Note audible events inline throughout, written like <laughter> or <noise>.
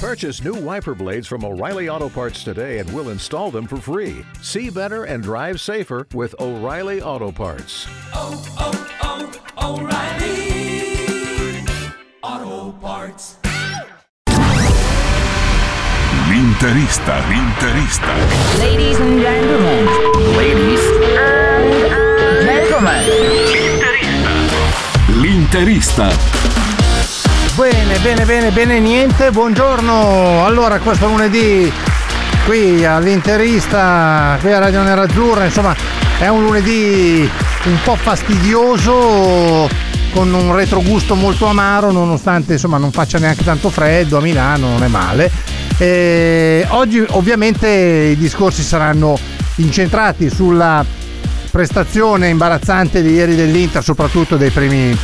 Purchase new wiper blades from O'Reilly Auto Parts today and we'll install them for free. See better and drive safer with O'Reilly Auto Parts. oh, oh, oh O'Reilly Auto Parts. L'interista, l'interista. Ladies and gentlemen. Ladies and gentlemen. L'interista. L'interista. Bene, bene, bene, bene, niente. Buongiorno. Allora, questo lunedì qui all'Interista, qui a Radio Nerazzurra, insomma, è un lunedì un po' fastidioso con un retrogusto molto amaro, nonostante insomma non faccia neanche tanto freddo a Milano, non è male. E oggi ovviamente i discorsi saranno incentrati sulla prestazione imbarazzante di ieri dell'Inter, soprattutto dei primi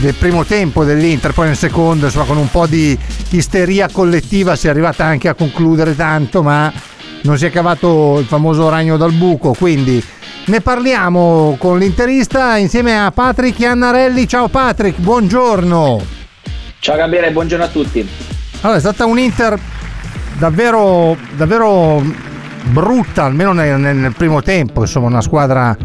del primo tempo dell'Inter, poi nel secondo, insomma, con un po' di isteria collettiva si è arrivata anche a concludere tanto, ma non si è cavato il famoso ragno dal buco, quindi ne parliamo con l'interista insieme a Patrick Iannarelli. Ciao Patrick, buongiorno. Ciao Gabriele, buongiorno a tutti. Allora, è stata un Inter davvero, davvero brutta, almeno nel, nel- nel primo tempo, insomma, una squadra,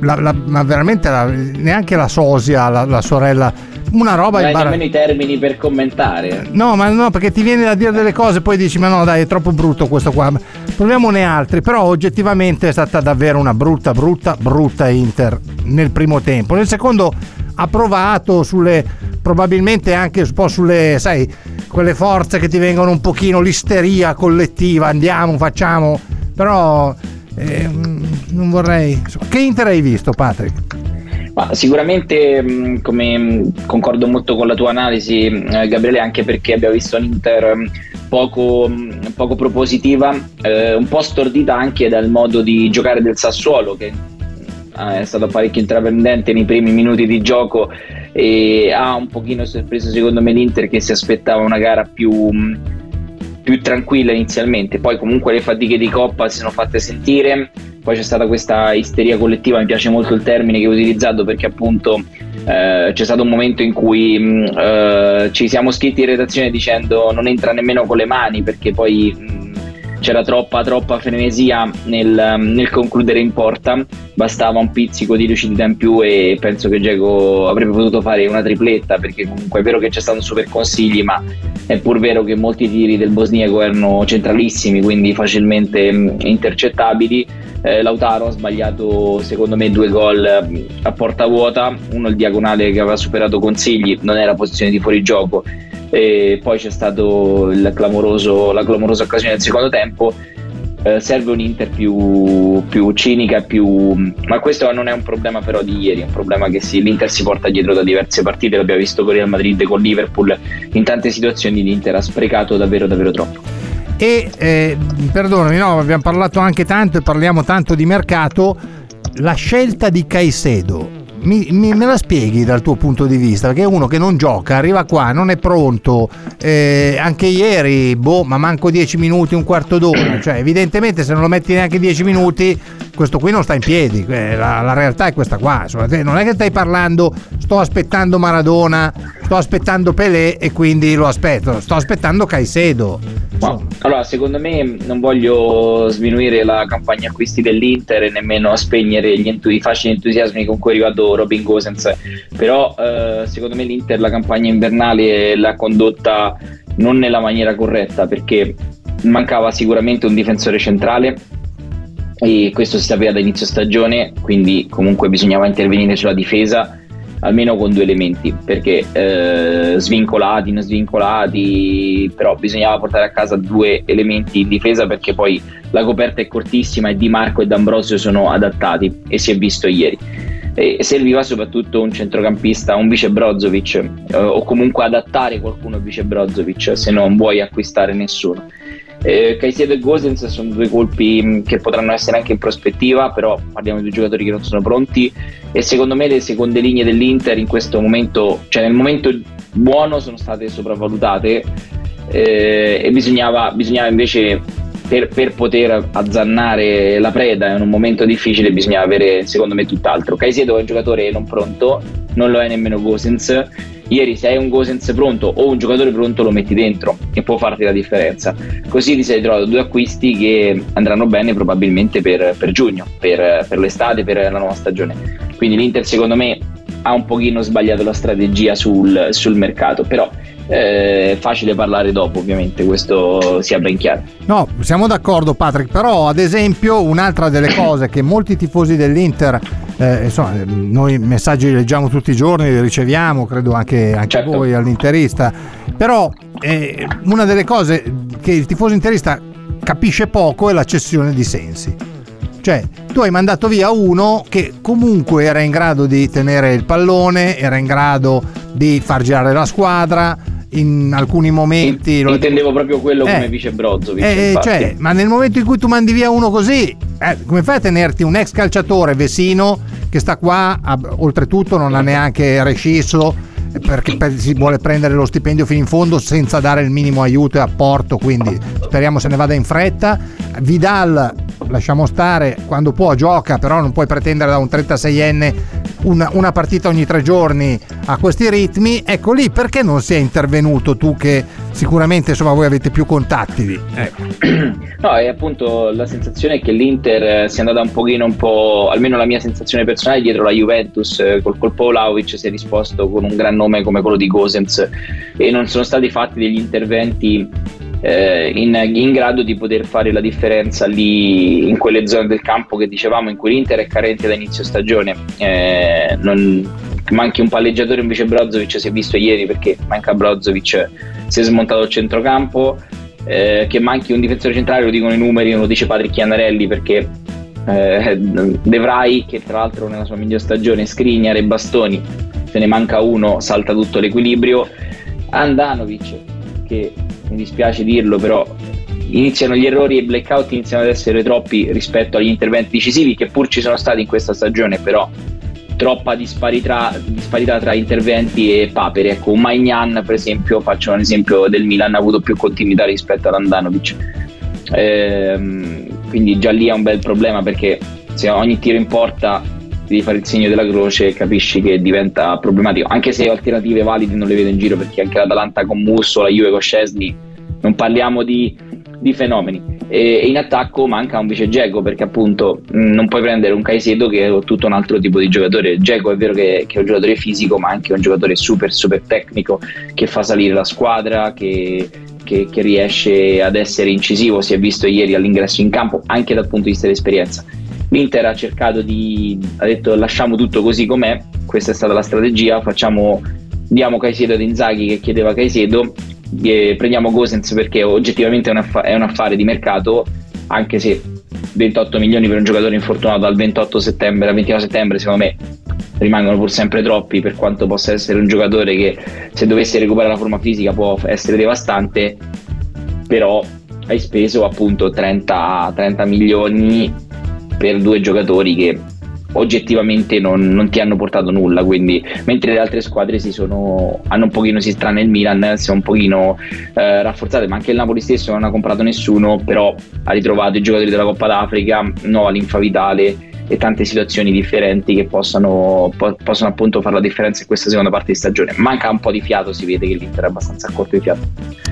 la- la- ma veramente la- neanche la Sosia, la, la sorella, una roba Non hai imbara- nemmeno i termini per commentare. No, ma no, perché ti viene da dire delle cose, poi dici, ma no, dai, è troppo brutto questo qua. Proviamone altri, però oggettivamente è stata davvero una brutta, brutta, brutta Inter nel primo tempo. Nel secondo ha provato sulle, probabilmente anche un po' sulle, sai, quelle forze che ti vengono un pochino, l'isteria collettiva, andiamo, facciamo, però eh, non vorrei... Che Inter hai visto, Patrick? Ma sicuramente, mh, come mh, concordo molto con la tua analisi, eh, Gabriele, anche perché abbiamo visto un'Inter mh, poco, poco propositiva, eh, un po' stordita anche dal modo di giocare del Sassuolo, che mh, è stato parecchio intraprendente nei primi minuti di gioco e ha un pochino sorpreso secondo me l'Inter che si aspettava una gara più... più tranquilla inizialmente, poi comunque le fatiche di coppa si sono fatte sentire, poi c'è stata questa isteria collettiva, mi piace molto il termine che ho utilizzato perché appunto eh, c'è stato un momento in cui mh, eh, ci siamo scritti in redazione dicendo non entra nemmeno con le mani perché poi mh, c'era troppa troppa frenesia nel, nel concludere in porta, bastava un pizzico di lucidità in più e penso che Geco avrebbe potuto fare una tripletta perché comunque è vero che c'è stato un super consigli ma è pur vero che molti tiri del bosniaco erano centralissimi quindi facilmente mh, intercettabili. Eh, Lautaro ha sbagliato secondo me due gol mh, a porta vuota. Uno il diagonale che aveva superato consigli non era posizione di fuorigioco e poi c'è clamoroso, la clamorosa occasione del secondo tempo eh, serve un Inter più, più cinica, più... ma questo non è un problema però di ieri, è un problema che si- l'Inter si porta dietro da diverse partite, l'abbiamo visto con Real Madrid, con Liverpool, in tante situazioni l'Inter ha sprecato davvero davvero troppo. E eh, perdonami, no, abbiamo parlato anche tanto e parliamo tanto di mercato. La scelta di Caicedo, mi, mi- me la spieghi dal tuo punto di vista? Perché uno che non gioca, arriva qua, non è pronto. eh, anche ieri, boh, ma manco 10 minuti, un quarto d'ora. Cioè, evidentemente, se non lo metti neanche 10 minuti, questo qui non sta in piedi. Eh, La, la realtà è questa qua. Non è che stai parlando, sto aspettando Maradona, sto aspettando Pelé e quindi lo aspetto. Sto aspettando Caicedo. Ma, allora, secondo me non voglio sminuire la campagna acquisti dell'Inter e nemmeno spegnere gli entu- i facili entusiasmi con cui è arrivato Robin Gosens, però eh, secondo me l'Inter la campagna invernale l'ha condotta non nella maniera corretta perché mancava sicuramente un difensore centrale e questo si sapeva da inizio stagione, quindi comunque bisognava intervenire sulla difesa almeno con due elementi, perché eh, svincolati, non svincolati, però bisognava portare a casa due elementi in difesa perché poi la coperta è cortissima e Di Marco e D'Ambrosio sono adattati e si è visto ieri. E serviva soprattutto un centrocampista, un vice Brozovic eh, o comunque adattare qualcuno vice Brozovic se non vuoi acquistare nessuno. Eh, e Gosens sono due colpi mh, che potranno essere anche in prospettiva, però parliamo di due giocatori che non sono pronti e secondo me le seconde linee dell'Inter in questo momento, cioè nel momento buono sono state sopravvalutate eh, e bisognava, bisognava invece per, per poter azzannare la preda in un momento difficile bisognava avere secondo me tutt'altro. Caicedo è un giocatore non pronto, non lo è nemmeno Gosens Ieri se hai un Gosens pronto o un giocatore pronto lo metti dentro e può farti la differenza. Così ti sei trovato due acquisti che andranno bene probabilmente per, per giugno, per, per l'estate, per la nuova stagione. Quindi l'Inter secondo me ha un pochino sbagliato la strategia sul, sul mercato, però è facile parlare dopo ovviamente, questo sia ben chiaro. No, siamo d'accordo Patrick, però ad esempio un'altra delle <coughs> cose che molti tifosi dell'Inter, eh, insomma, noi messaggi li leggiamo tutti i giorni, li riceviamo, credo anche, anche Certo. voi all'interista, però eh, una delle cose che il tifoso interista capisce poco è la cessione di sensi. Cioè, tu hai mandato via uno che comunque era in grado di tenere il pallone, era in grado di far girare la squadra, in alcuni momenti... lo- Intendevo proprio quello Eh. come vice Brozovic. eh, infatti. cioè, ma nel momento in cui tu mandi via uno così, eh, come fai a tenerti un ex calciatore Vesino che sta qua, ha- oltretutto non ha neanche rescisso eh, perché per- si vuole prendere lo stipendio fino in fondo senza dare il minimo aiuto e apporto, quindi speriamo se ne vada in fretta. Vidal, lasciamo stare, quando può gioca, però non puoi pretendere da un 36enne una, una partita ogni tre giorni a questi ritmi. Ecco lì perché non sei intervenuto tu che sicuramente insomma voi avete più contatti lì. Ecco. <clears throat> No, e appunto la sensazione è che l'Inter eh, sia andata un pochino un po', almeno la mia sensazione personale, dietro la Juventus, eh, col colpo Vlahovic si è risposto con un gran nome come quello di Gosens e non sono stati fatti degli interventi eh, in, in grado di poter fare la differenza lì in quelle zone del campo che dicevamo in cui l'Inter è carente da inizio stagione. Eh, non- manchi un palleggiatore invece Brozovic si è visto ieri perché manca Brozovic si è smontato il centrocampo. Eh, che manchi un difensore centrale lo dicono i numeri lo dice Patrick Chianarelli perché eh, De Vrij che tra l'altro nella sua miglior stagione Skriniar e Bastoni se ne manca uno salta tutto l'equilibrio. Andanovic che mi dispiace dirlo però iniziano gli errori e i blackout iniziano ad essere troppi rispetto agli interventi decisivi che pur ci sono stati in questa stagione però troppa disparità, disparità tra interventi e papere. Ecco, un Magnan, per esempio, faccio un esempio del Milan, ha avuto più continuità rispetto ad Andanovic. Ehm, quindi già lì è un bel problema perché se ogni tiro in porta devi fare il segno della croce, capisci che diventa problematico. Anche se alternative valide non le vedo in giro perché anche l'Atalanta con Musso, la Juve con Scesni, non parliamo di, di fenomeni. E in attacco manca un vice Geco perché appunto mh, non puoi prendere un Caicedo che è tutto un altro tipo di giocatore. Geco è vero che, che è un giocatore fisico, ma anche un giocatore super super tecnico che fa salire la squadra, che, che- che riesce ad essere incisivo. Si è visto ieri all'ingresso in campo anche dal punto di vista dell'esperienza. L'Inter ha cercato di ha detto lasciamo tutto così com'è, questa è stata la strategia, facciamo diamo Caicedo ad Inzaghi che chiedeva Caicedo eh, prendiamo Gosens perché oggettivamente è un, affa- è un affare di mercato anche se 28 milioni per un giocatore infortunato dal 28 settembre al 29 settembre secondo me rimangono pur sempre troppi per quanto possa essere un giocatore che se dovesse recuperare la forma fisica può essere devastante però hai speso appunto 30, 30 milioni per due giocatori che oggettivamente non, non ti hanno portato nulla quindi mentre le altre squadre si sono hanno un pochino si tranne il Milan si è un pochino eh, rafforzate ma anche il Napoli stesso non ha comprato nessuno però ha ritrovato i giocatori della Coppa d'Africa nuova linfa vitale e tante situazioni differenti che possano, po- possono appunto fare la differenza in questa seconda parte di stagione manca un po' di fiato si vede che l'Inter è abbastanza a corto di fiato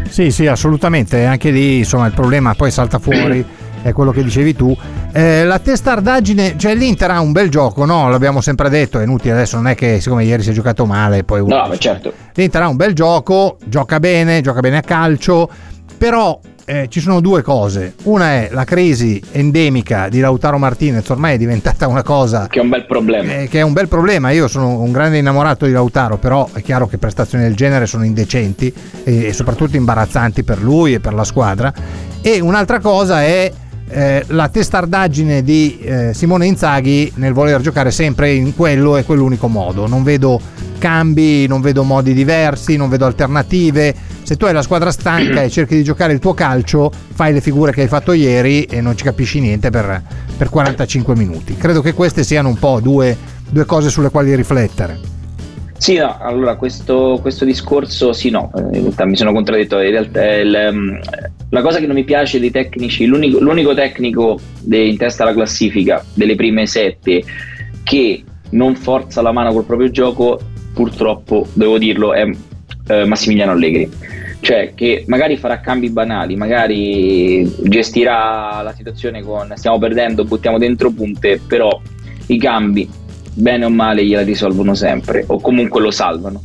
Sì, sì, assolutamente. Anche lì, insomma, il problema poi salta fuori. <clears throat> È quello che dicevi tu. Eh, la testardaggine, cioè l'Inter ha un bel gioco, no? L'abbiamo sempre detto, è inutile adesso, non è che siccome ieri si è giocato male, poi no ma certo L'Inter ha un bel gioco, gioca bene, gioca bene a calcio, però eh, ci sono due cose. Una è la crisi endemica di Lautaro Martinez, ormai è diventata una cosa che è un bel problema eh, che è un bel problema. Io sono un grande innamorato di Lautaro, però è chiaro che prestazioni del genere sono indecenti e, e soprattutto imbarazzanti per lui e per la squadra. E un'altra cosa è eh, la testardaggine di eh, Simone Inzaghi nel voler giocare sempre in quello e quell'unico modo. Non vedo cambi, non vedo modi diversi, non vedo alternative. Se tu hai la squadra stanca e cerchi di giocare il tuo calcio, fai le figure che hai fatto ieri e non ci capisci niente per, per 45 minuti. Credo che queste siano un po' due, due cose sulle quali riflettere. Sì, no, allora questo, questo discorso sì, no, eh, in realtà mi sono contraddetto. In realtà il, ehm, la cosa che non mi piace dei tecnici, l'unico, l'unico tecnico de- in testa alla classifica delle prime sette che non forza la mano col proprio gioco purtroppo devo dirlo, è eh, Massimiliano Allegri. Cioè che magari farà cambi banali, magari gestirà la situazione con stiamo perdendo, buttiamo dentro punte, però i cambi, bene o male, gliela risolvono sempre o comunque lo salvano.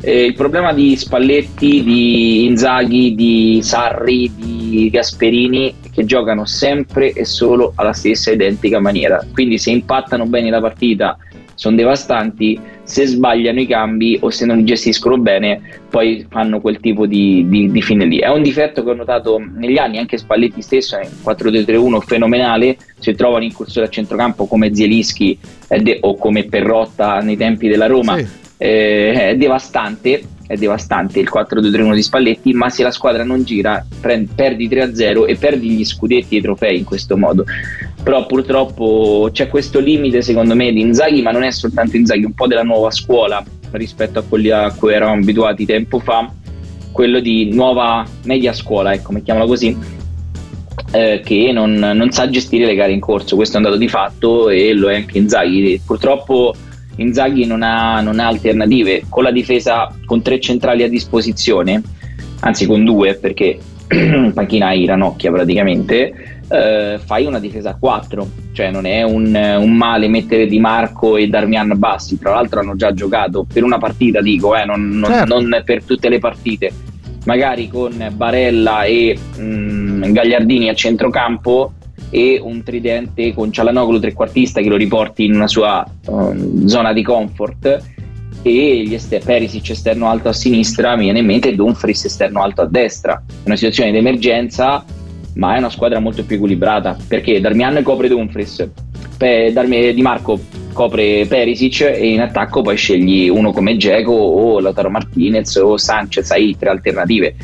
Eh, il problema di Spalletti, di Inzaghi, di Sarri, di Gasperini è che giocano sempre e solo alla stessa identica maniera. Quindi se impattano bene la partita sono devastanti, se sbagliano i cambi o se non li gestiscono bene poi fanno quel tipo di, di, di fine lì. È un difetto che ho notato negli anni, anche Spalletti stesso è 4-2-3-1 fenomenale, si trovano in corso a centrocampo come Zielischi eh, o come Perrotta nei tempi della Roma. Sì. Eh, è devastante è devastante il 4-2-3-1 di Spalletti, ma se la squadra non gira prendi, perdi 3-0 e perdi gli scudetti e i trofei in questo modo. Però purtroppo c'è questo limite secondo me di Inzaghi, ma non è soltanto Inzaghi, un po' della nuova scuola rispetto a quelli a cui eravamo abituati tempo fa, quello di nuova media scuola, ecco, mettiamola così, eh, che non, non, sa gestire le gare in corso. Questo è un dato di fatto e lo è anche Inzaghi. Purtroppo Inzaghi non ha, non ha alternative. Con la difesa con tre centrali a disposizione, anzi con due perché <clears throat> panchina hai Ranocchia praticamente, eh, fai una difesa a 4, cioè non è un, un, male mettere Di Marco e Darmian bassi, tra l'altro hanno già giocato per una partita, dico, eh, non, non, certo. non, per tutte le partite, magari con Barella e mh, mm, Gagliardini a centrocampo e un tridente con Cialanoglu trequartista che lo riporti in una sua um, zona di comfort. E gli ester- Perisic esterno alto a sinistra mi viene in mente Dumfries esterno alto a destra. Una situazione di emergenza ma è una squadra molto più equilibrata. Perché Darmian copre Dumfries Pe- Darmi- Di Marco copre Perisic e in attacco poi scegli uno come Geco o Lautaro Martinez o Sanchez hai tre alternative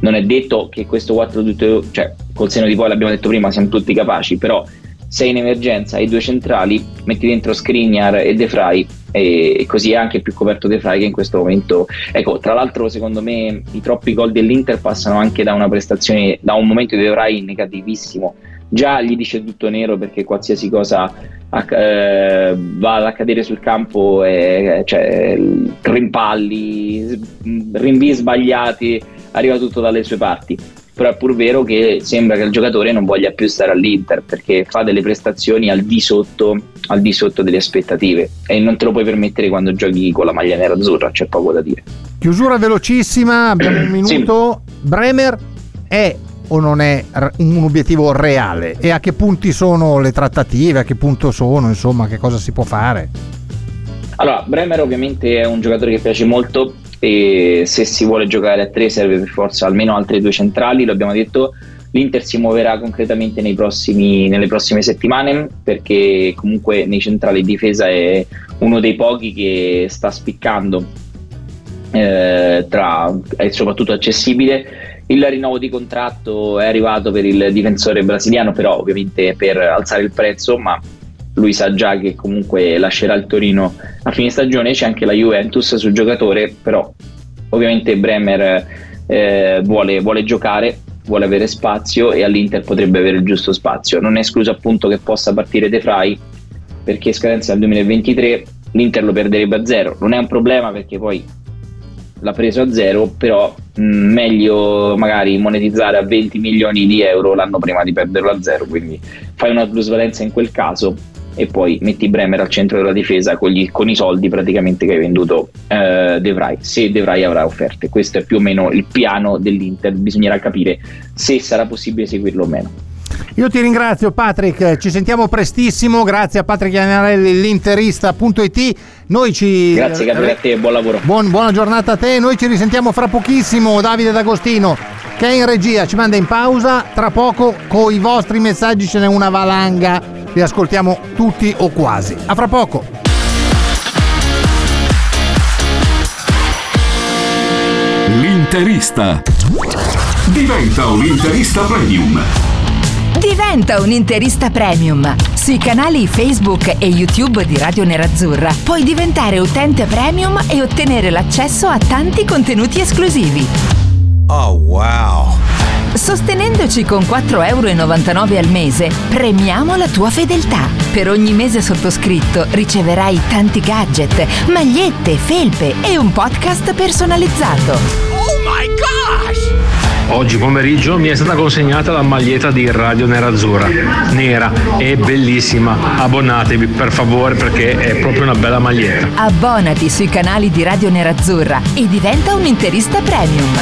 non è detto che questo 4-2 cioè col seno di poi l'abbiamo detto prima siamo tutti capaci però sei in emergenza hai due centrali metti dentro Skriniar e De Frey e così è anche più coperto De Frey che in questo momento. Ecco tra l'altro secondo me i troppi gol dell'Inter passano anche da una prestazione da un momento di De Frey negativissimo. Già gli dice tutto nero perché qualsiasi cosa eh, va ad accadere sul campo e, cioè, rimpalli rinvii sbagliati arriva tutto dalle sue parti però è pur vero che sembra che il giocatore non voglia più stare all'Inter perché fa delle prestazioni al di sotto, al di sotto delle aspettative e non te lo puoi permettere quando giochi con la maglia nera-azzurra, c'è poco da dire. Chiusura velocissima, abbiamo un minuto. Sì. Bremer è o non è un obiettivo reale e a che punti sono le trattative, a che punto sono, insomma, che cosa si può fare? Allora, Bremer ovviamente è un giocatore che piace molto e se si vuole giocare a tre serve per forza almeno altre due centrali, lo abbiamo detto. L'Inter si muoverà concretamente prossimi, nelle prossime settimane perché comunque nei centrali di difesa è uno dei pochi che sta spiccando eh, tra, è soprattutto accessibile. Il rinnovo di contratto è arrivato per il difensore brasiliano, però ovviamente per alzare il prezzo, ma lui sa già che comunque lascerà il Torino a fine stagione, c'è anche la Juventus sul giocatore, però ovviamente Bremer eh, vuole, vuole giocare, vuole avere spazio e all'Inter potrebbe avere il giusto spazio. Non è escluso appunto che possa partire De Frey perché scadenza nel 2023 l'Inter lo perderebbe a zero. Non è un problema perché poi l'ha preso a zero, però mh, meglio magari monetizzare a 20 milioni di euro l'anno prima di perderlo a zero, quindi fai una plusvalenza in quel caso e poi metti Bremer al centro della difesa con, gli, con i soldi praticamente che hai venduto eh, De Vrij, se De Vrij avrà offerte. Questo è più o meno il piano dell'Inter, bisognerà capire se sarà possibile seguirlo o meno. Io ti ringrazio Patrick, ci sentiamo prestissimo, grazie a Patrick Iannarelli, l'interista.it. Noi ci... Grazie Gabriele a te, buon lavoro. Buon, buona giornata a te, noi ci risentiamo fra pochissimo, Davide D'Agostino che è in regia ci manda in pausa, tra poco con i vostri messaggi ce n'è una valanga li ascoltiamo tutti o quasi. A fra poco! L'interista. Diventa un interista premium. Diventa un interista premium. Sui canali Facebook e YouTube di Radio Nerazzurra puoi diventare utente premium e ottenere l'accesso a tanti contenuti esclusivi. Oh wow! Sostenendoci con 4,99 euro al mese, premiamo la tua fedeltà. Per ogni mese sottoscritto riceverai tanti gadget, magliette, felpe e un podcast personalizzato. Oh my gosh! Oggi pomeriggio mi è stata consegnata la maglietta di Radio Nerazzurra, nera e bellissima. Abbonatevi per favore perché è proprio una bella maglietta. Abbonati sui canali di Radio Nerazzurra e diventa un interista premium.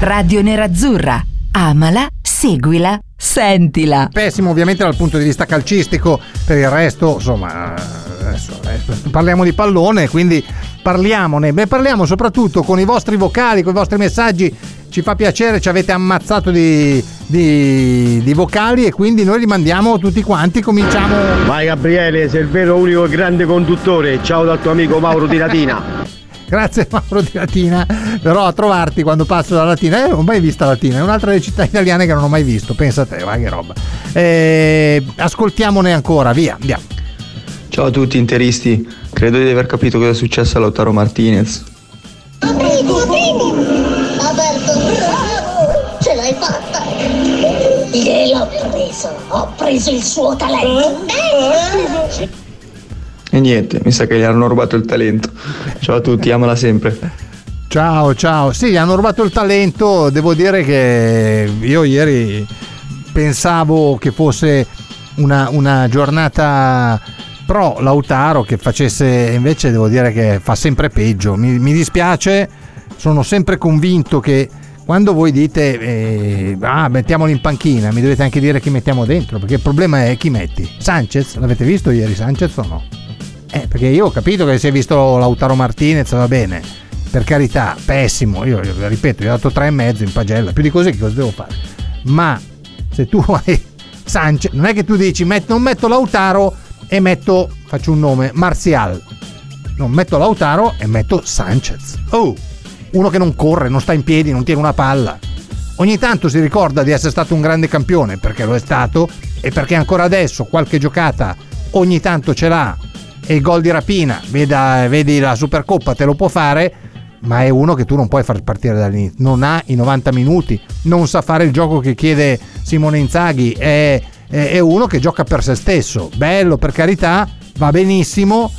Radio Nerazzurra. Amala, seguila, sentila. Pessimo ovviamente dal punto di vista calcistico, per il resto insomma adesso, adesso parliamo di pallone, quindi parliamone, beh parliamo soprattutto con i vostri vocali, con i vostri messaggi, ci fa piacere, ci avete ammazzato di, di, di vocali e quindi noi li mandiamo tutti quanti, cominciamo... Vai Gabriele, sei il vero unico grande conduttore, ciao dal tuo amico Mauro di Latina. <laughs> Grazie Mauro di Latina, però a trovarti quando passo da Latina, eh, non ho mai vista Latina, è un'altra delle città italiane che non ho mai visto, pensa a te, vai che roba. Eh, ascoltiamone ancora, via, andiamo. Ciao a tutti interisti, credo di aver capito cosa è successo a Lautaro Martinez. Primo, primo! Alberto, bravo! Ce l'hai fatta! Gliel'ho preso! Ho preso il suo talento! E niente, mi sa che gli hanno rubato il talento. Ciao a tutti, amala sempre. Ciao, ciao. Sì, hanno rubato il talento. Devo dire che io ieri pensavo che fosse una, una giornata pro Lautaro che facesse, invece devo dire che fa sempre peggio. Mi, mi dispiace, sono sempre convinto che quando voi dite eh, ah, mettiamolo in panchina, mi dovete anche dire chi mettiamo dentro, perché il problema è chi metti. Sanchez, l'avete visto ieri Sanchez o no? Eh, perché io ho capito che si è visto Lautaro Martinez, va bene, per carità, pessimo, io, io ripeto, gli ho dato tre e mezzo in pagella, più di così che cosa devo fare? Ma se tu <laughs> hai Sanchez, non è che tu dici met, non metto Lautaro e metto, faccio un nome, Marzial, non metto Lautaro e metto Sanchez. Oh, uno che non corre, non sta in piedi, non tiene una palla. Ogni tanto si ricorda di essere stato un grande campione, perché lo è stato, e perché ancora adesso qualche giocata ogni tanto ce l'ha e il gol di rapina, veda, vedi la Supercoppa, te lo può fare, ma è uno che tu non puoi far partire dall'inizio. Non ha i 90 minuti, non sa fare il gioco che chiede Simone Inzaghi, è, è, è uno che gioca per se stesso. Bello, per carità, va benissimo,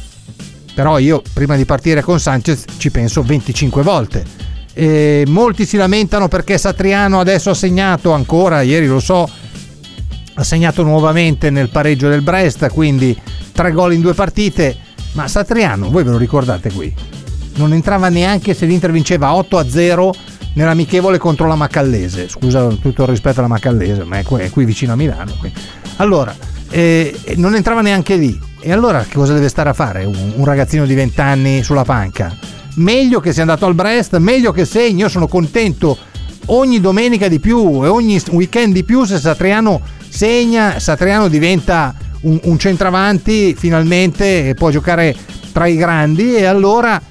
però io prima di partire con Sanchez ci penso 25 volte. E molti si lamentano perché Satriano adesso ha segnato ancora, ieri lo so, ha segnato nuovamente nel pareggio del Brest, quindi tre gol in due partite. Ma Satriano, voi ve lo ricordate qui? Non entrava neanche se l'Inter vinceva 8 a 0 nell'amichevole contro la Macallese. Scusa tutto il rispetto alla Macallese, ma è qui, è qui vicino a Milano. Qui. Allora, eh, non entrava neanche lì. E allora che cosa deve stare a fare un, un ragazzino di 20 anni sulla panca? Meglio che sia andato al Brest, meglio che segni. Io sono contento ogni domenica di più e ogni weekend di più se Satriano segna, Satriano diventa un, un centravanti finalmente e può giocare tra i grandi e allora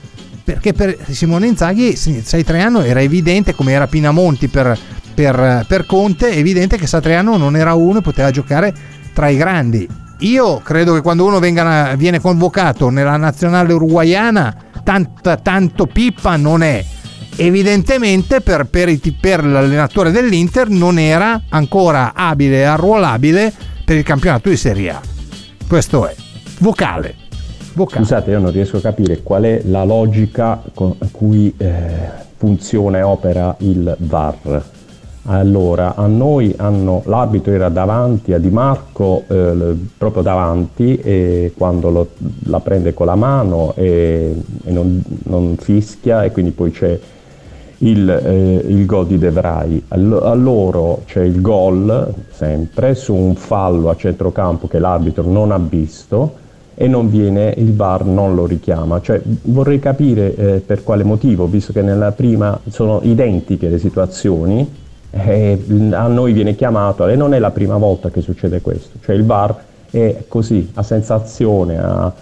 perché per Simone Inzaghi Satriano era evidente come era Pinamonti per, per, per Conte, è evidente che Satriano non era uno e poteva giocare tra i grandi. Io credo che quando uno venga, viene convocato nella nazionale uruguaiana, tanta, tanto pippa non è. Evidentemente per, per, per l'allenatore dell'Inter non era ancora abile e arruolabile per il campionato di Serie A. Questo è. Vocale. Vocale. Scusate, io non riesco a capire qual è la logica con cui eh, funziona e opera il VAR. Allora, a noi hanno, l'arbitro era davanti a Di Marco, eh, proprio davanti, e quando lo, la prende con la mano e, e non, non, fischia e quindi poi c'è il, eh, il gol di De Vrij. A loro c'è il gol sempre su un fallo a centrocampo che l'arbitro non ha visto e non viene, il VAR non lo richiama. Cioè, vorrei capire eh, per quale motivo, visto che nella prima sono identiche le situazioni, eh, a noi viene chiamato e non è la prima volta che succede questo. Cioè il VAR è così, a sensazione, a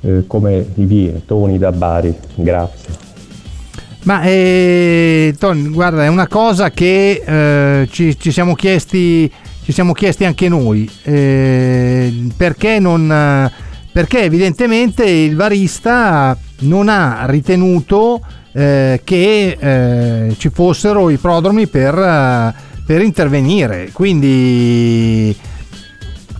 eh, come viene, Toni da Bari. Grazie. Ma eh, Tony, guarda, è una cosa che eh, ci, ci, siamo chiesti, ci siamo chiesti anche noi. Eh, perché non. Perché evidentemente il barista non ha ritenuto eh, che eh, ci fossero i prodromi per, per intervenire. Quindi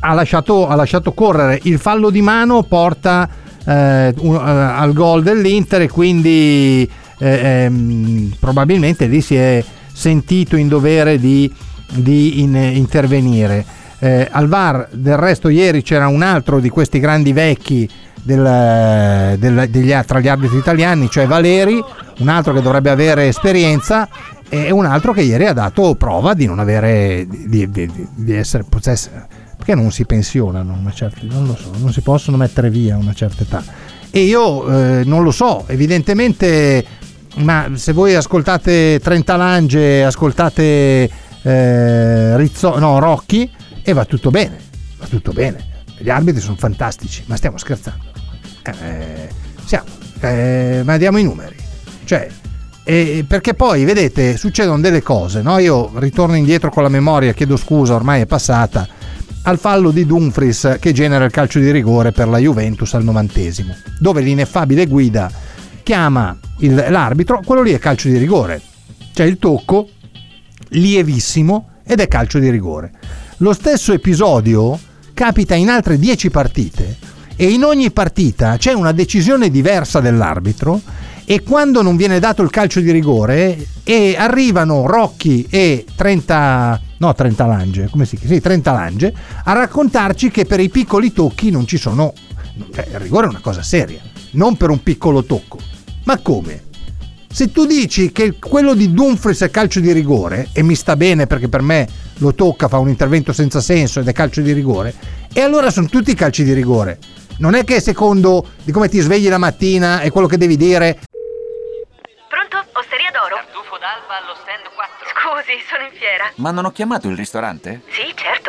ha lasciato, ha lasciato correre. Il fallo di mano porta eh, un- al gol dell'Inter e quindi ehm, probabilmente lì si è sentito in dovere di, di in- intervenire. Eh, al VAR del resto ieri c'era un altro di questi grandi vecchi del- del- degli, tra gli arbitri italiani, cioè Valeri, un altro che dovrebbe avere esperienza e un altro che ieri ha dato prova di non avere di, di- di- essere possess- perché non si pensionano certa non so, non si possono mettere via a una certa età. E io eh, non lo so, evidentemente ma se voi ascoltate Trentalange, ascoltate eh, Rizzo, no, Rocchi e va tutto bene, va tutto bene. Gli arbitri sono fantastici, ma stiamo scherzando. Eh, siamo, eh, ma diamo i numeri. Cioè, eh, perché poi, vedete, succedono delle cose, no? Io ritorno indietro con la memoria, chiedo scusa, ormai è passata, al fallo di Dumfries che genera il calcio di rigore per la Juventus al novantesimo, dove l'ineffabile guida chiama il- l'arbitro, quello lì è calcio di rigore. C'è il tocco, lievissimo, ed è calcio di rigore. Lo stesso episodio capita in altre 10 partite e in ogni partita c'è una decisione diversa dell'arbitro e quando non viene dato il calcio di rigore e arrivano Rocchi e 30 no 30 Lange, come si chiama? Sì, 30 Lange a raccontarci che per i piccoli tocchi non ci sono cioè, il rigore è una cosa seria, non per un piccolo tocco. Ma come? Se tu dici che quello di Dumfries è calcio di rigore, e mi sta bene perché per me lo tocca, fa un intervento senza senso ed è calcio di rigore, e allora sono tutti calci di rigore. Non è che secondo di come ti svegli la mattina è quello che devi dire. Pronto? Osteria d'oro? Tartufo d'alba allo stand 4. Scusi, sono in fiera. Ma non ho chiamato il ristorante? Sì, certo.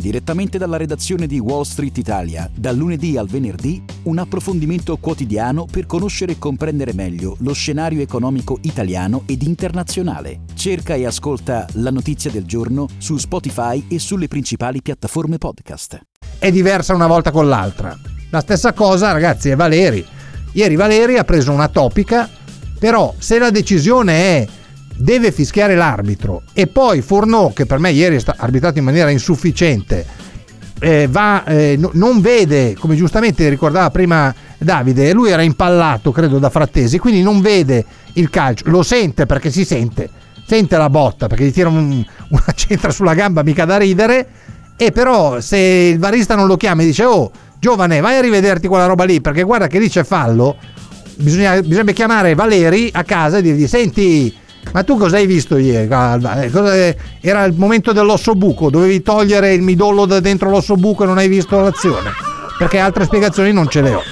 Direttamente dalla redazione di Wall Street Italia, dal lunedì al venerdì, un approfondimento quotidiano per conoscere e comprendere meglio lo scenario economico italiano ed internazionale. Cerca e ascolta La Notizia del Giorno su Spotify e sulle principali piattaforme podcast. È diversa una volta con l'altra. La stessa cosa, ragazzi, è Valeri. Ieri Valeri ha preso una topica, però se la decisione è deve fischiare l'arbitro. E poi Fourneau, che per me ieri è arbitrato in maniera insufficiente, eh, va, eh, no- non vede, come giustamente ricordava prima Davide, lui era impallato, credo, da Frattesi, quindi non vede il calcio, lo sente perché si sente, sente la botta perché gli tira un- <laughs> una centra sulla gamba mica da ridere, e però se il varista non lo chiama e dice oh giovane vai a rivederti quella roba lì perché guarda che lì c'è fallo, bisogna, bisogna chiamare Valeri a casa e dirgli senti ma tu cosa hai visto ieri? Eh, Era il momento dell'osso buco, dovevi togliere il midollo da dentro l'osso buco e non hai visto l'azione. Perché altre spiegazioni non ce le ho.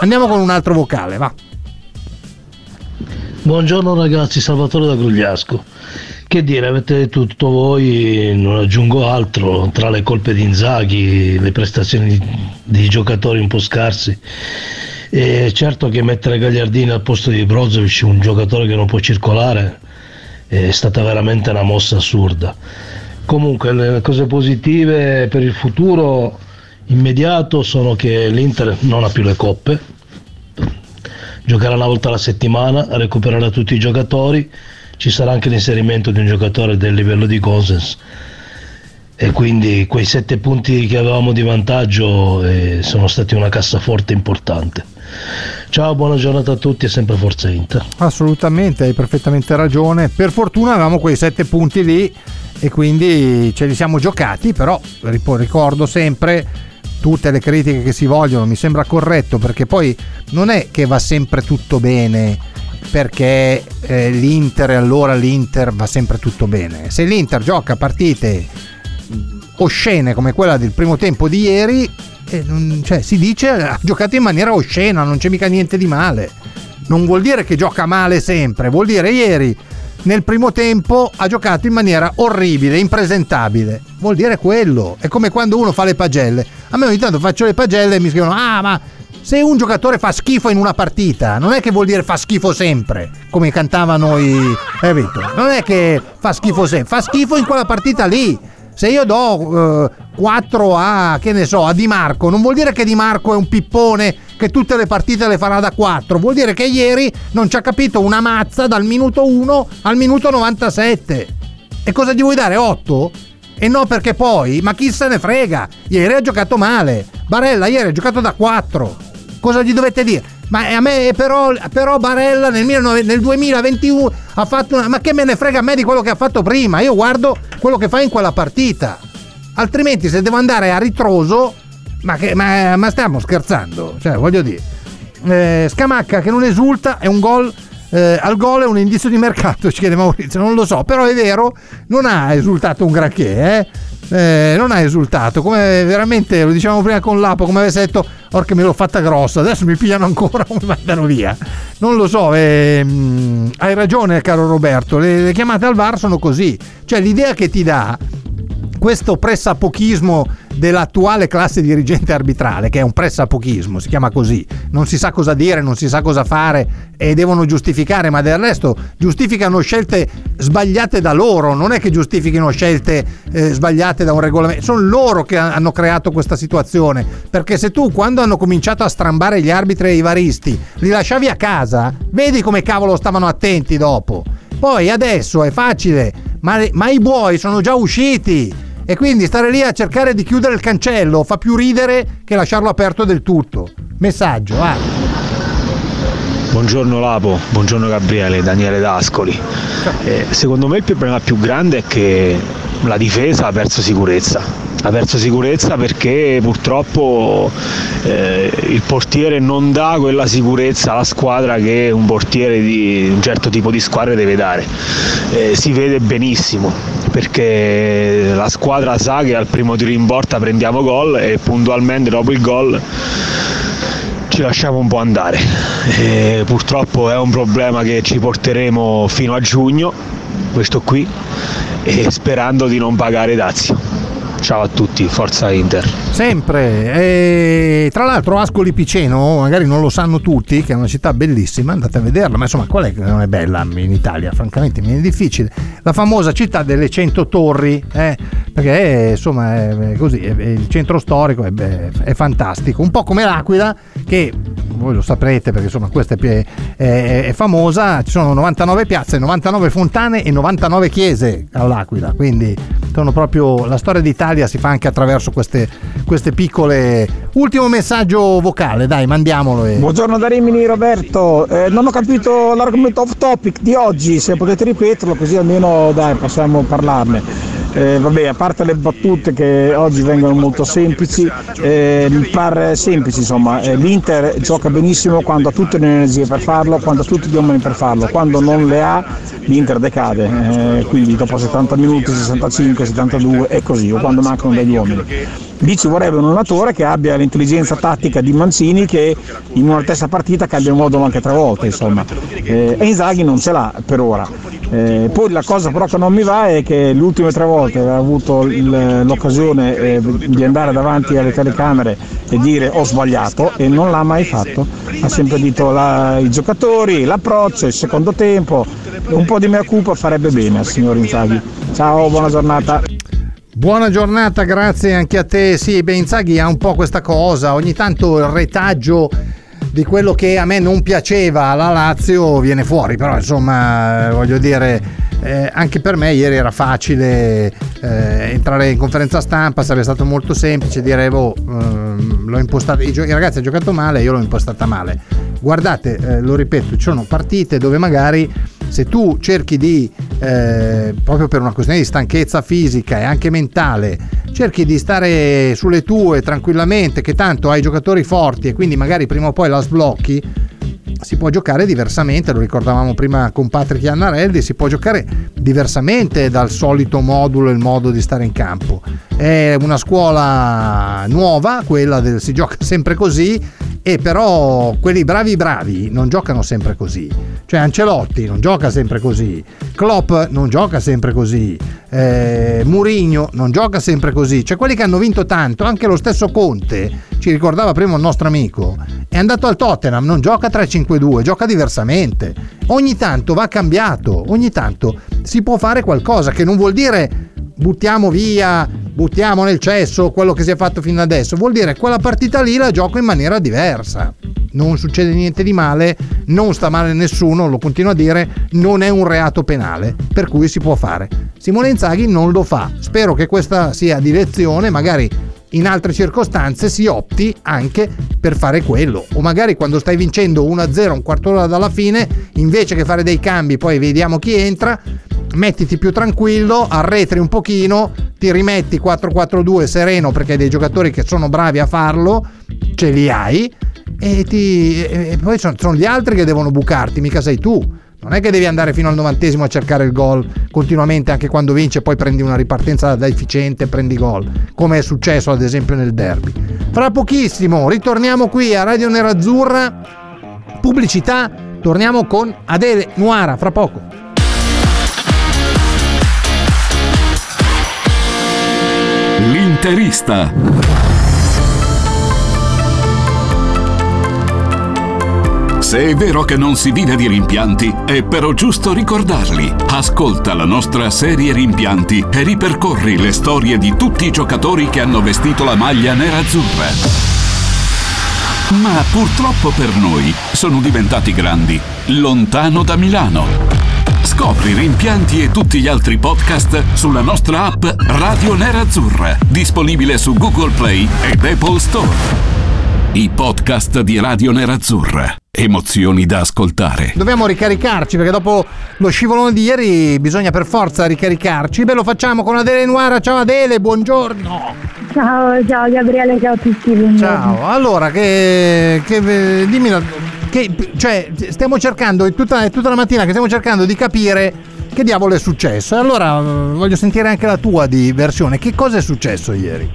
Andiamo con un altro vocale, va. Buongiorno ragazzi, Salvatore da Grugliasco. Che dire, avete tutto voi, non aggiungo altro, tra le colpe di Inzaghi, le prestazioni di giocatori un po' scarsi. E certo che mettere Gagliardini al posto di Brozovic, un giocatore che non può circolare, è stata veramente una mossa assurda. Comunque le cose positive per il futuro immediato sono che l'Inter non ha più le coppe, giocherà una volta alla settimana, recupererà tutti i giocatori, ci sarà anche l'inserimento di un giocatore del livello di Gosens e quindi quei sette punti che avevamo di vantaggio eh, sono stati una cassaforte importante. Ciao, buona giornata a tutti e sempre Forza Inter. Assolutamente, hai perfettamente ragione. Per fortuna avevamo quei sette punti lì e quindi ce li siamo giocati, però ricordo sempre tutte le critiche che si vogliono, mi sembra corretto perché poi non è che va sempre tutto bene perché eh, l'Inter allora l'Inter va sempre tutto bene. Se l'Inter gioca partite oscene come quella del primo tempo di ieri, eh, non- cioè, si dice ha giocato in maniera oscena, non c'è mica niente di male. Non vuol dire che gioca male sempre, vuol dire ieri nel primo tempo ha giocato in maniera orribile, impresentabile. Vuol dire quello. È come quando uno fa le pagelle. A me ogni tanto faccio le pagelle e mi scrivono: Ah, ma se un giocatore fa schifo in una partita, non è che vuol dire fa schifo sempre, come cantavano i. Eh, Vito? Non è che fa schifo sempre, fa schifo in quella partita lì. Se io do eh, 4 a, che ne so, a Di Marco, non vuol dire che Di Marco è un pippone che tutte le partite le farà da 4, vuol dire che ieri non ci ha capito una mazza dal minuto 1 al minuto 97. E cosa gli vuoi dare? 8? E no perché poi, ma chi se ne frega? Ieri ha giocato male. Barella ieri ha giocato da 4. Cosa gli dovete dire? Ma a me però, però Barella nel, 19 nel 2021 ha fatto una... Ma che me ne frega a me di quello che ha fatto prima? Io guardo quello che fa in quella partita. Altrimenti se devo andare a ritroso... Ma, che, ma, ma stiamo scherzando? Cioè, voglio dire... Eh, Scamacca che non esulta è un gol eh, al gol è un indizio di mercato, <laughs> ci chiede Maurizio, non lo so, però è vero, non ha esultato un granché, eh? Eh, non ha esultato, come veramente lo dicevamo prima con Lapo, come avesse detto, orca me l'ho fatta grossa, adesso mi pigliano ancora <laughs> o mi mandano via. Non lo so, ehm, hai ragione caro Roberto, le, le chiamate al VAR sono così, cioè l'idea che ti dà questo pressapochismo dell'attuale classe dirigente arbitrale, che è un pressapochismo, si chiama così, non si sa cosa dire, non si sa cosa fare e devono giustificare, ma del resto giustificano scelte sbagliate da loro, non è che giustifichino scelte eh, sbagliate da un regolamento, sono loro che hanno creato questa situazione, perché se tu quando hanno cominciato a strambare gli arbitri e i varisti li lasciavi a casa, vedi come cavolo stavano attenti dopo. Poi adesso è facile, ma, ma i buoi sono già usciti e quindi stare lì a cercare di chiudere il cancello fa più ridere che lasciarlo aperto del tutto. Messaggio, ah. Buongiorno Lapo, buongiorno Gabriele, Daniele D'Ascoli. Eh, secondo me il problema più grande è che la difesa ha perso sicurezza. Ha perso sicurezza perché purtroppo eh, il portiere non dà quella sicurezza alla squadra che un portiere di un certo tipo di squadra deve dare. Eh, si vede benissimo perché la squadra sa che al primo tiro in porta prendiamo gol e puntualmente dopo il gol ci lasciamo un po' andare. E purtroppo è un problema che ci porteremo fino a giugno, questo qui, e sperando di non pagare dazio. Ciao a tutti, forza Inter. Sempre. E, tra l'altro Ascoli Piceno, magari non lo sanno tutti, che è una città bellissima, andate a vederla, ma insomma qual è che non è bella in Italia? Francamente mi è difficile. La famosa città delle cento torri, eh? perché insomma è così, è, è il centro storico è, è, fantastico, un po' come l'Aquila che voi lo saprete perché insomma questa è, famosa, ci sono 99 piazze, 99 fontane e 99 chiese all'Aquila, quindi sono proprio la storia d'Italia si fa anche attraverso queste, queste piccole... Ultimo messaggio vocale, dai, mandiamolo. E... Buongiorno da Rimini Roberto, eh, non ho capito l'argomento off topic di oggi, se potete ripeterlo così almeno dai, possiamo parlarne. Eh, vabbè, a parte le battute che oggi vengono molto semplici, eh, mi pare semplice insomma, eh, l'Inter gioca benissimo quando ha tutte le energie per farlo, quando ha tutti gli uomini per farlo, quando non le ha l'Inter decade, eh, quindi dopo 70 minuti, 65, 72 e così, o quando mancano degli uomini. Lì ci vorrebbe un allenatore che abbia l'intelligenza tattica di Mancini che in una stessa partita cambia modulo anche tre volte, insomma. Eh, e Inzaghi non ce l'ha per ora. Eh, poi la cosa però che non mi va è che le ultime tre volte aveva avuto l'occasione eh, di andare davanti alle telecamere e dire ho sbagliato e non l'ha mai fatto. Ha sempre detto la, i giocatori, l'approccio, il secondo tempo, un po' di mea culpa farebbe bene al signor Inzaghi. Ciao, buona giornata. Buona giornata, grazie anche a te. Sì, beh, Inzaghi ha un po' questa cosa, ogni tanto il retaggio di quello che a me non piaceva alla Lazio viene fuori, però insomma voglio dire eh, anche per me ieri era facile eh, entrare in conferenza stampa, sarebbe stato molto semplice dire boh, ehm, l'ho impostata, i, i, ragazzi hanno giocato male, io l'ho impostata male. Guardate, eh, lo ripeto, ci sono partite dove magari se tu cerchi di, eh, proprio per una questione di stanchezza fisica e anche mentale, cerchi di stare sulle tue tranquillamente, che tanto hai giocatori forti e quindi magari prima o poi la sblocchi, si può giocare diversamente, lo ricordavamo prima con Patrick Iannarelli, si può giocare diversamente dal solito modulo e il modo di stare in campo. È una scuola nuova, quella del si gioca <laughs> sempre così, e però quelli bravi bravi non giocano sempre così. Cioè Ancelotti non gioca sempre così, Klopp non gioca sempre così, eh, Murigno non gioca sempre così. Cioè quelli che hanno vinto tanto, anche lo stesso Conte, ci ricordava prima il nostro amico, è andato al Tottenham, non gioca 3-5-2, gioca diversamente. Ogni tanto va cambiato, ogni tanto si può fare qualcosa che non vuol dire buttiamo via, buttiamo nel cesso quello che si è fatto fino adesso, vuol dire quella partita lì la gioco in maniera diversa. Non succede niente di male, non sta male nessuno, lo continuo a dire, non è un reato penale, per cui si può fare. Simone Inzaghi non lo fa. Spero che questa sia di lezione, magari in altre circostanze si opti anche per fare quello. O magari quando stai vincendo 1-0 un quarto d'ora dalla fine invece che fare dei cambi poi vediamo chi entra mettiti più tranquillo arretri un pochino ti rimetti 4-4-2 sereno perché hai dei giocatori che sono bravi a farlo ce li hai e, ti, e poi sono, sono gli altri che devono bucarti mica sei tu non è che devi andare fino al novantesimo a cercare il gol continuamente anche quando vince poi prendi una ripartenza da efficiente e prendi gol, come è successo ad esempio nel derby. Fra pochissimo ritorniamo qui a Radio Nerazzurra, pubblicità, torniamo con Adele Nuara, fra poco. L'interista. Se è vero che non si vive di rimpianti, è però giusto ricordarli. Ascolta la nostra serie Rimpianti e ripercorri le storie di tutti i giocatori che hanno vestito la maglia nerazzurra. Ma purtroppo per noi sono diventati grandi, lontano da Milano. Scopri Rimpianti e tutti gli altri podcast sulla nostra app Radio Nerazzurra, disponibile su Google Play ed Apple Store. I podcast di Radio Nerazzurra. Emozioni da ascoltare. Dobbiamo ricaricarci perché dopo lo scivolone di ieri bisogna per forza ricaricarci. Beh, lo facciamo con Adele Nuara. Ciao Adele, buongiorno. Ciao, ciao Gabriele, ciao a tutti. buongiorno. Ciao. Allora, che, che dimmi la- che cioè stiamo cercando è tutta, è tutta la mattina che stiamo cercando di capire che diavolo è successo. E Allora, eh, voglio sentire anche la tua di versione. Che cosa è successo ieri?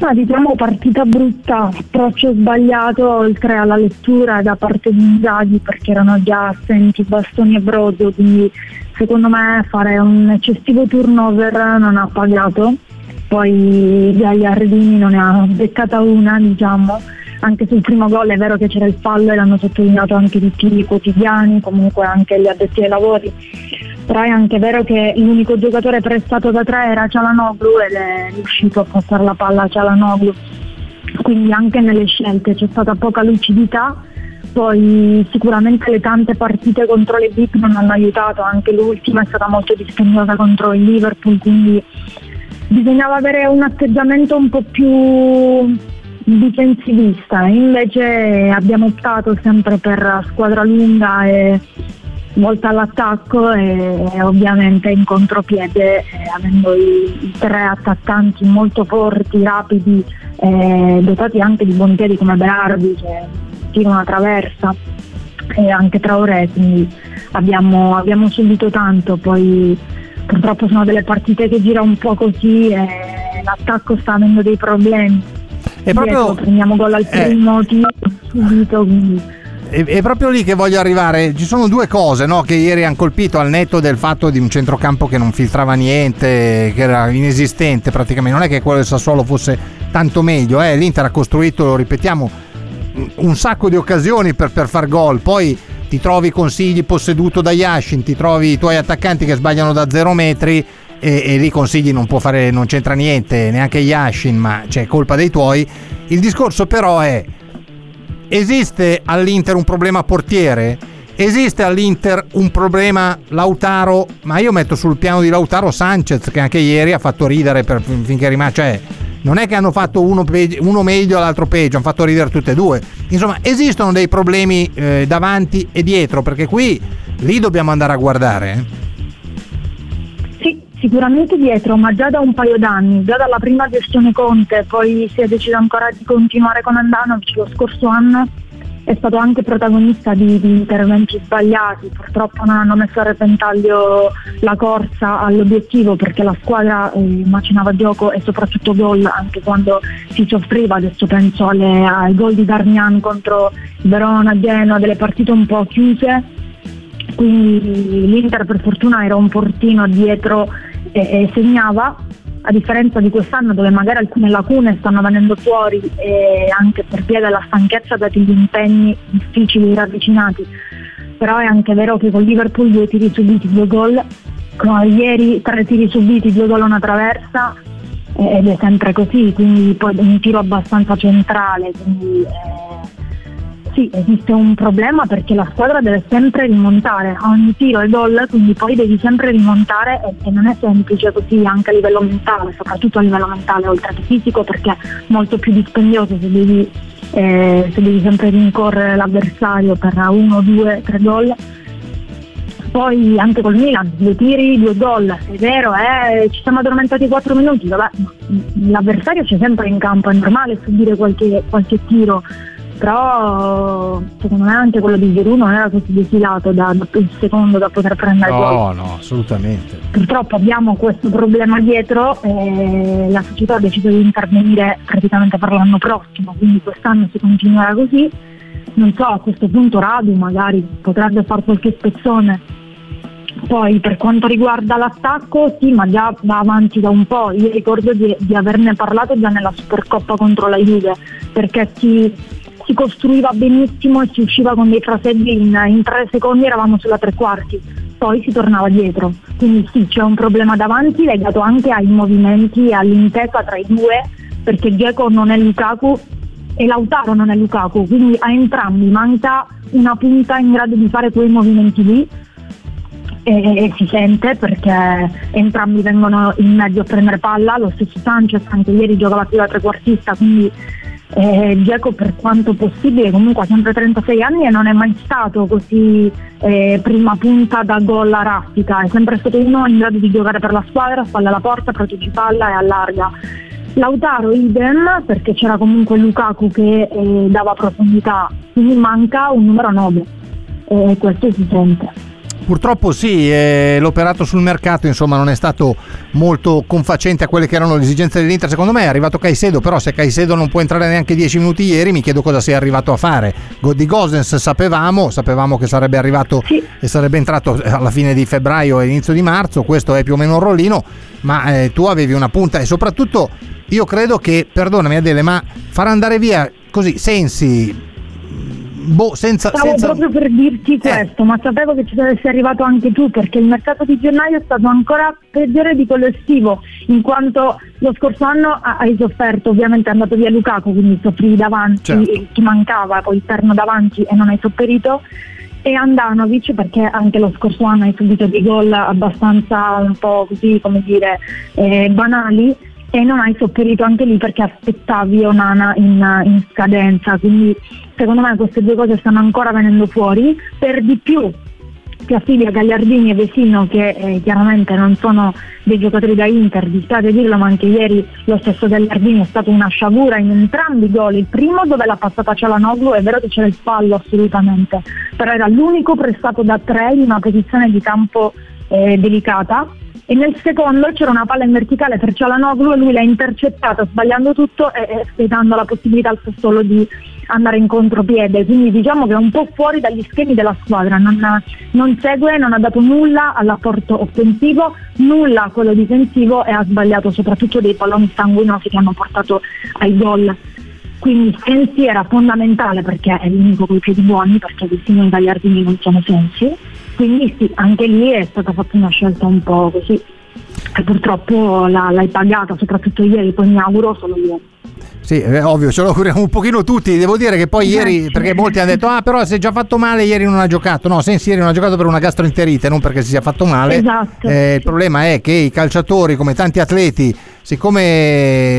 Ma diciamo partita brutta, approccio sbagliato oltre alla lettura da parte di Inzaghi perché erano già assenti Bastoni e Brodo, quindi secondo me fare un eccessivo turnover non ha pagato. Poi Gagliardini non ne ha beccata una, diciamo. Anche sul primo gol è vero che c'era il fallo e l'hanno sottolineato anche tutti i quotidiani, comunque anche gli addetti ai lavori. Però è anche vero che l'unico giocatore prestato da tre era Cialanoglu ed è riuscito a passare la palla a Cialanoglu. Quindi anche nelle scelte c'è stata poca lucidità. Poi sicuramente le tante partite contro le big non hanno aiutato, anche l'ultima è stata molto dispendiosa contro il Liverpool, quindi bisognava avere un atteggiamento un po' più difensivista, invece abbiamo optato sempre per squadra lunga e volta all'attacco e, e ovviamente in contropiede eh, avendo i, i tre attaccanti molto forti, rapidi, eh, dotati anche di buoni piedi come Berardi che tira una traversa e anche Traoré, quindi abbiamo, abbiamo subito tanto, poi purtroppo sono delle partite che gira un po' così e l'attacco sta avendo dei problemi. È proprio- Ecco, prendiamo gol al eh. primo tiro subito, quindi È, è proprio lì che voglio arrivare. Ci sono due cose no, che ieri hanno colpito al netto del fatto di un centrocampo che non filtrava niente, che era inesistente praticamente. Non è che quello del Sassuolo fosse tanto meglio. Eh. L'Inter ha costruito, lo ripetiamo, un sacco di occasioni per, per far gol. Poi ti trovi consigli posseduto da Yashin, ti trovi i tuoi attaccanti che sbagliano da zero metri. E, e lì consigli non può fare, non c'entra niente, neanche Yashin, ma c'è colpa dei tuoi. Il discorso però è esiste all'Inter un problema portiere? Esiste all'Inter un problema Lautaro? Ma io metto sul piano di Lautaro Sanchez che anche ieri ha fatto ridere per, finché rimane. Cioè, non è che hanno fatto uno, peg- uno meglio e l'altro peggio, hanno fatto ridere tutte e due. Insomma, esistono dei problemi eh, davanti e dietro, perché qui lì dobbiamo andare a guardare. Sicuramente dietro, ma già da un paio d'anni, già dalla prima gestione Conte, poi si è deciso ancora di continuare con Andanovic lo scorso anno, è stato anche protagonista di, di interventi sbagliati, purtroppo non hanno messo a repentaglio la corsa all'obiettivo perché la squadra eh, macinava gioco e soprattutto gol anche quando si soffriva, adesso penso alle- ai gol di Darmian contro Verona, Genoa, delle partite un po' chiuse. Quindi l'Inter per fortuna era un portino dietro e, e segnava a differenza di quest'anno dove magari alcune lacune stanno venendo fuori e anche per via della stanchezza dati gli impegni difficili ravvicinati. Però è anche vero che con Liverpool due tiri subiti, due gol, con ieri tre tiri subiti, due gol una traversa eh, ed è sempre così, quindi poi un tiro abbastanza centrale, quindi eh, sì, esiste un problema perché la squadra deve sempre rimontare, ogni tiro è gol, quindi poi devi sempre rimontare e, e non è semplice così anche a livello mentale, soprattutto a livello mentale oltre che fisico perché è molto più dispendioso se devi, eh, se devi sempre rincorrere l'avversario per uno, due, tre gol. Poi anche col Milan, due tiri, due gol, è vero, eh, ci siamo addormentati 4 minuti, vabbè, l'avversario c'è sempre in campo, è normale subire qualche, qualche tiro, però secondo me anche quello di Giroud non era così defilato da, da il secondo da poter prendere gol. No, no, assolutamente. Purtroppo abbiamo questo problema dietro e la società ha deciso di intervenire praticamente per l'anno prossimo, quindi quest'anno si continuerà così. Non so, a questo punto Radu magari potrebbe fare qualche spezzone. Poi per quanto riguarda l'attacco, sì, ma già va avanti da un po'. Io ricordo di, di averne parlato già nella Supercoppa contro la Juve, perché si, si costruiva benissimo e si usciva con dei fraseggi in, in tre secondi, eravamo sulla tre quarti, poi si tornava dietro. Quindi sì, c'è un problema davanti legato anche ai movimenti e all'intesa tra i due, perché Geco non è Lukaku e Lautaro non è Lukaku, quindi a entrambi manca una punta in grado di fare quei movimenti lì e si sente perché entrambi vengono in mezzo a prendere palla, lo stesso Sanchez anche ieri giocava più da trequartista, quindi eh, Geco per quanto possibile comunque ha sempre 36 anni e non è mai stato così eh, prima punta da gol a raffica, è sempre stato uno in grado di giocare per la squadra, spalla alla porta, protegge palla e allarga. Lautaro idem perché c'era comunque Lukaku che eh, dava profondità, quindi manca un numero 9 e questo si sente. Purtroppo sì, eh, l'operato sul mercato insomma non è stato molto confacente a quelle che erano le esigenze dell'Inter. Secondo me è arrivato Caicedo, però se Caicedo non può entrare neanche 10 minuti ieri mi chiedo cosa sia arrivato a fare. Di Gosens sapevamo, sapevamo che sarebbe arrivato sì. e sarebbe entrato alla fine di febbraio e inizio di marzo, questo è più o meno un rollino, ma eh, tu avevi una punta e soprattutto io credo che, perdonami Adele, ma far andare via così Sensi boh, senza, Stavo senza... proprio per dirti questo, ma sapevo che ci saresti arrivato anche tu perché il mercato di gennaio è stato ancora peggiore di quello estivo, in quanto lo scorso anno hai sofferto, ovviamente è andato via Lukaku, quindi soffrivi davanti, Certo. ti mancava poi il terno davanti e non hai sopperito. E Andanovic perché anche lo scorso anno hai subito dei gol abbastanza un po' così come dire eh, banali e non hai sopperito anche lì perché aspettavi Onana in, in scadenza, quindi secondo me queste due cose stanno ancora venendo fuori, per di più Piafilia, Gagliardini e Vesino che eh, chiaramente non sono dei giocatori da Inter, dispiace dirlo ma anche ieri lo stesso Gagliardini è stato una sciagura in entrambi i gol, il primo dove l'ha passata Cialanoglu è vero che c'era il fallo assolutamente, però era l'unico prestato da tre in una posizione di campo eh, delicata e nel secondo c'era una palla in verticale per Cialanoglu lui l'ha intercettata sbagliando tutto e, e spiegando la possibilità al Sassuolo di andare in contropiede, quindi diciamo che è un po' fuori dagli schemi della squadra, non, non segue, non ha dato nulla all'apporto offensivo, nulla a quello difensivo e ha sbagliato soprattutto dei palloni sanguinosi che hanno portato ai gol. Quindi Sensi era fondamentale perché è l'unico con i piedi buoni, perché Vestino e Gagliardini non sono Sensi, quindi sì, anche lì è stata fatta una scelta un po' così, che purtroppo l'hai pagata, soprattutto ieri, poi mi auguro solo ieri. Sì, è ovvio, ce lo auguriamo un pochino tutti. Devo dire che poi ieri, perché molti hanno detto, ah però si è già fatto male, ieri non ha giocato. No, Sensi ieri non ha giocato per una gastroenterite, non perché si sia fatto male. Esatto. Eh, il problema è che i calciatori, come tanti atleti, siccome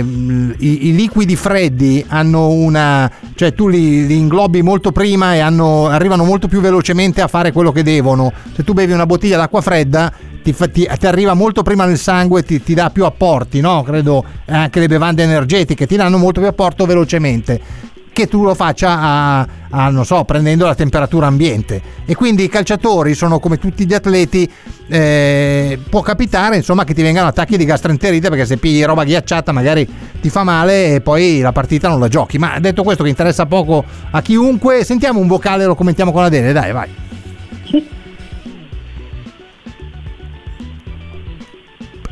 i, i liquidi freddi hanno una... cioè tu li, li inglobi molto prima e hanno- arrivano molto più velocemente a fare quello che devono. Se tu bevi una bottiglia d'acqua fredda ti, fa- ti- ti arriva molto prima nel sangue ti, ti dà più apporti, no? Credo eh, anche le bevande energetiche ti danno molto più apporto velocemente che tu lo faccia a, a, non so, prendendo la temperatura ambiente. E quindi i calciatori sono come tutti gli atleti, eh, può capitare insomma che ti vengano attacchi di gastroenterite perché se pigli roba ghiacciata magari ti fa male e poi la partita non la giochi. Ma detto questo che interessa poco a chiunque, sentiamo un vocale e lo commentiamo con Adele, dai vai.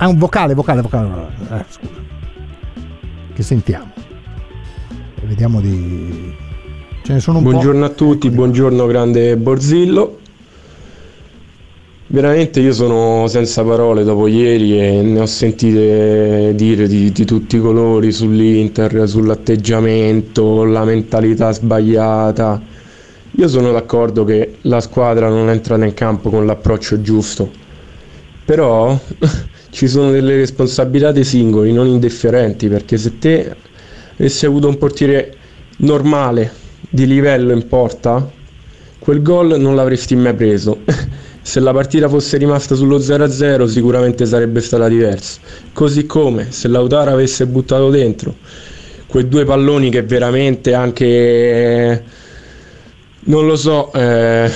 Ah, un vocale, vocale, vocale. Eh, scusa. Che sentiamo. Vediamo di... Ce ne sono un buongiorno a tutti, buongiorno grande Borzillo. Veramente io sono senza parole dopo ieri e ne ho sentite dire di, di tutti i colori sull'Inter, sull'atteggiamento, la mentalità sbagliata. Io sono d'accordo che la squadra non è entrata in campo con l'approccio giusto, però <laughs> ci sono delle responsabilità dei singoli, non indifferenti, perché se te avessi avuto un portiere normale, di livello in porta, quel gol non l'avresti mai preso. <laughs> se la partita fosse rimasta sullo 0-0 sicuramente sarebbe stata diversa. Così come se Lautaro avesse buttato dentro quei due palloni che veramente anche non lo so eh,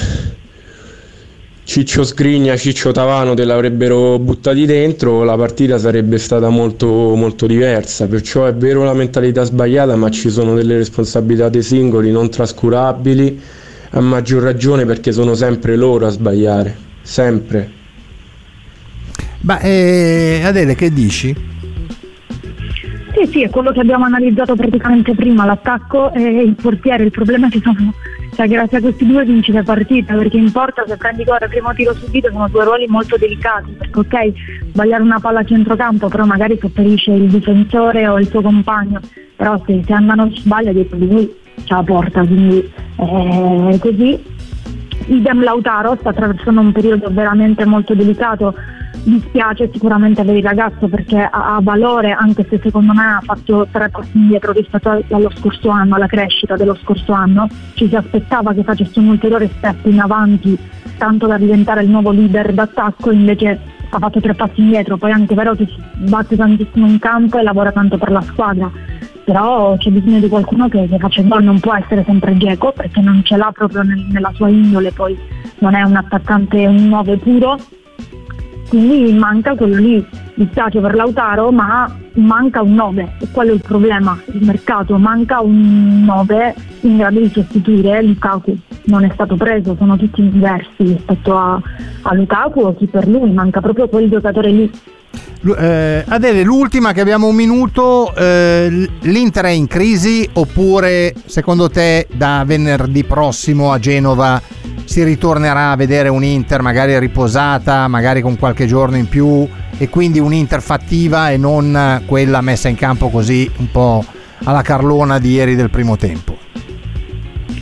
Ciccio Sgrigna, Ciccio Tavano te l'avrebbero buttati dentro, la partita sarebbe stata molto, molto diversa. Perciò è vero la mentalità sbagliata, ma ci sono delle responsabilità dei singoli non trascurabili, a maggior ragione perché sono sempre loro a sbagliare, sempre. Ma eh, Adele, che dici? Sì, sì, è quello che abbiamo analizzato praticamente prima, l'attacco e il portiere. Il problema è che sono cioè, grazie a questi due vinci la partita, perché in porta se prendi gol al primo tiro subito sono due ruoli molto delicati, perché ok, sbagliare una palla a centrocampo, però magari sopperisce il difensore o il suo compagno, però se, se andano sbaglia dietro di lui c'è la porta, quindi eh, così. Idem Lautaro sta attraversando un periodo veramente molto delicato dispiace sicuramente per il ragazzo perché ha, ha, valore anche se secondo me ha fatto tre passi indietro rispetto allo scorso anno, alla crescita dello scorso anno. Ci si aspettava che facesse un ulteriore step in avanti tanto da diventare il nuovo leader d'attacco, invece ha fatto tre passi indietro, poi anche vero che si batte tantissimo in campo e lavora tanto per la squadra. Però c'è bisogno di qualcuno che, che faccia gol, non può essere sempre Geco perché non ce l'ha proprio nel, nella sua indole, poi non è un attaccante, un 9 puro, quindi manca quello lì, il dispiace per Lautaro, ma manca un 9 e quello è il problema, il mercato, manca un 9 in grado di sostituire Lukaku, non è stato preso, sono tutti diversi rispetto a, a Lukaku chi per lui, manca proprio quel giocatore lì. Eh, Adele, l'ultima che abbiamo un minuto, eh, l'Inter è in crisi oppure secondo te da venerdì prossimo a Genova si ritornerà a vedere un Inter magari riposata, magari con qualche giorno in più e quindi un Inter fattiva e non quella messa in campo così un po' alla carlona di ieri del primo tempo?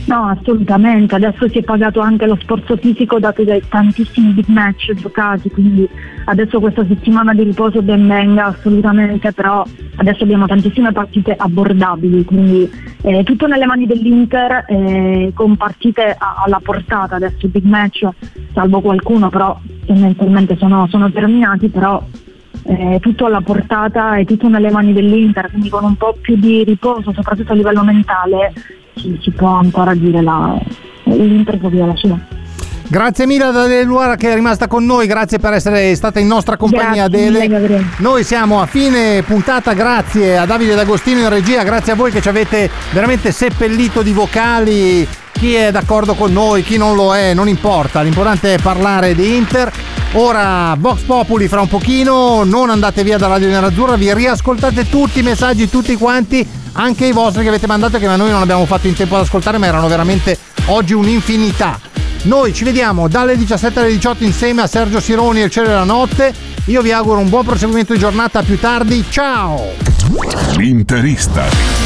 No, assolutamente. Adesso si è pagato anche lo sforzo fisico dato dai tantissimi big match giocati, quindi adesso questa settimana di riposo ben venga assolutamente, però adesso abbiamo tantissime partite abbordabili, quindi eh, tutto nelle mani dell'Inter eh, con partite alla portata, adesso big match, salvo qualcuno, però tendenzialmente sono, sono terminati, però eh, tutto alla portata e tutto nelle mani dell'Inter, quindi con un po' più di riposo, soprattutto a livello mentale, si, si può ancora dire la, la sua. Grazie mille ad Adele Luara che è rimasta con noi, grazie per essere stata in nostra compagnia Adele. Noi siamo a fine puntata, grazie a Davide D'Agostino in regia, grazie a voi che ci avete veramente seppellito di vocali, chi è d'accordo con noi, chi non lo è, non importa, l'importante è parlare di Inter. Ora Vox Populi fra un pochino, non andate via da Radio Nerazzurra, vi riascoltate tutti i messaggi, tutti quanti, anche i vostri che avete mandato che noi non abbiamo fatto in tempo ad ascoltare, ma erano veramente oggi un'infinità. Noi ci vediamo dalle 17 alle 18 insieme a Sergio Sironi e il cielo della notte. Io vi auguro un buon proseguimento di giornata più tardi. Ciao! L'interista.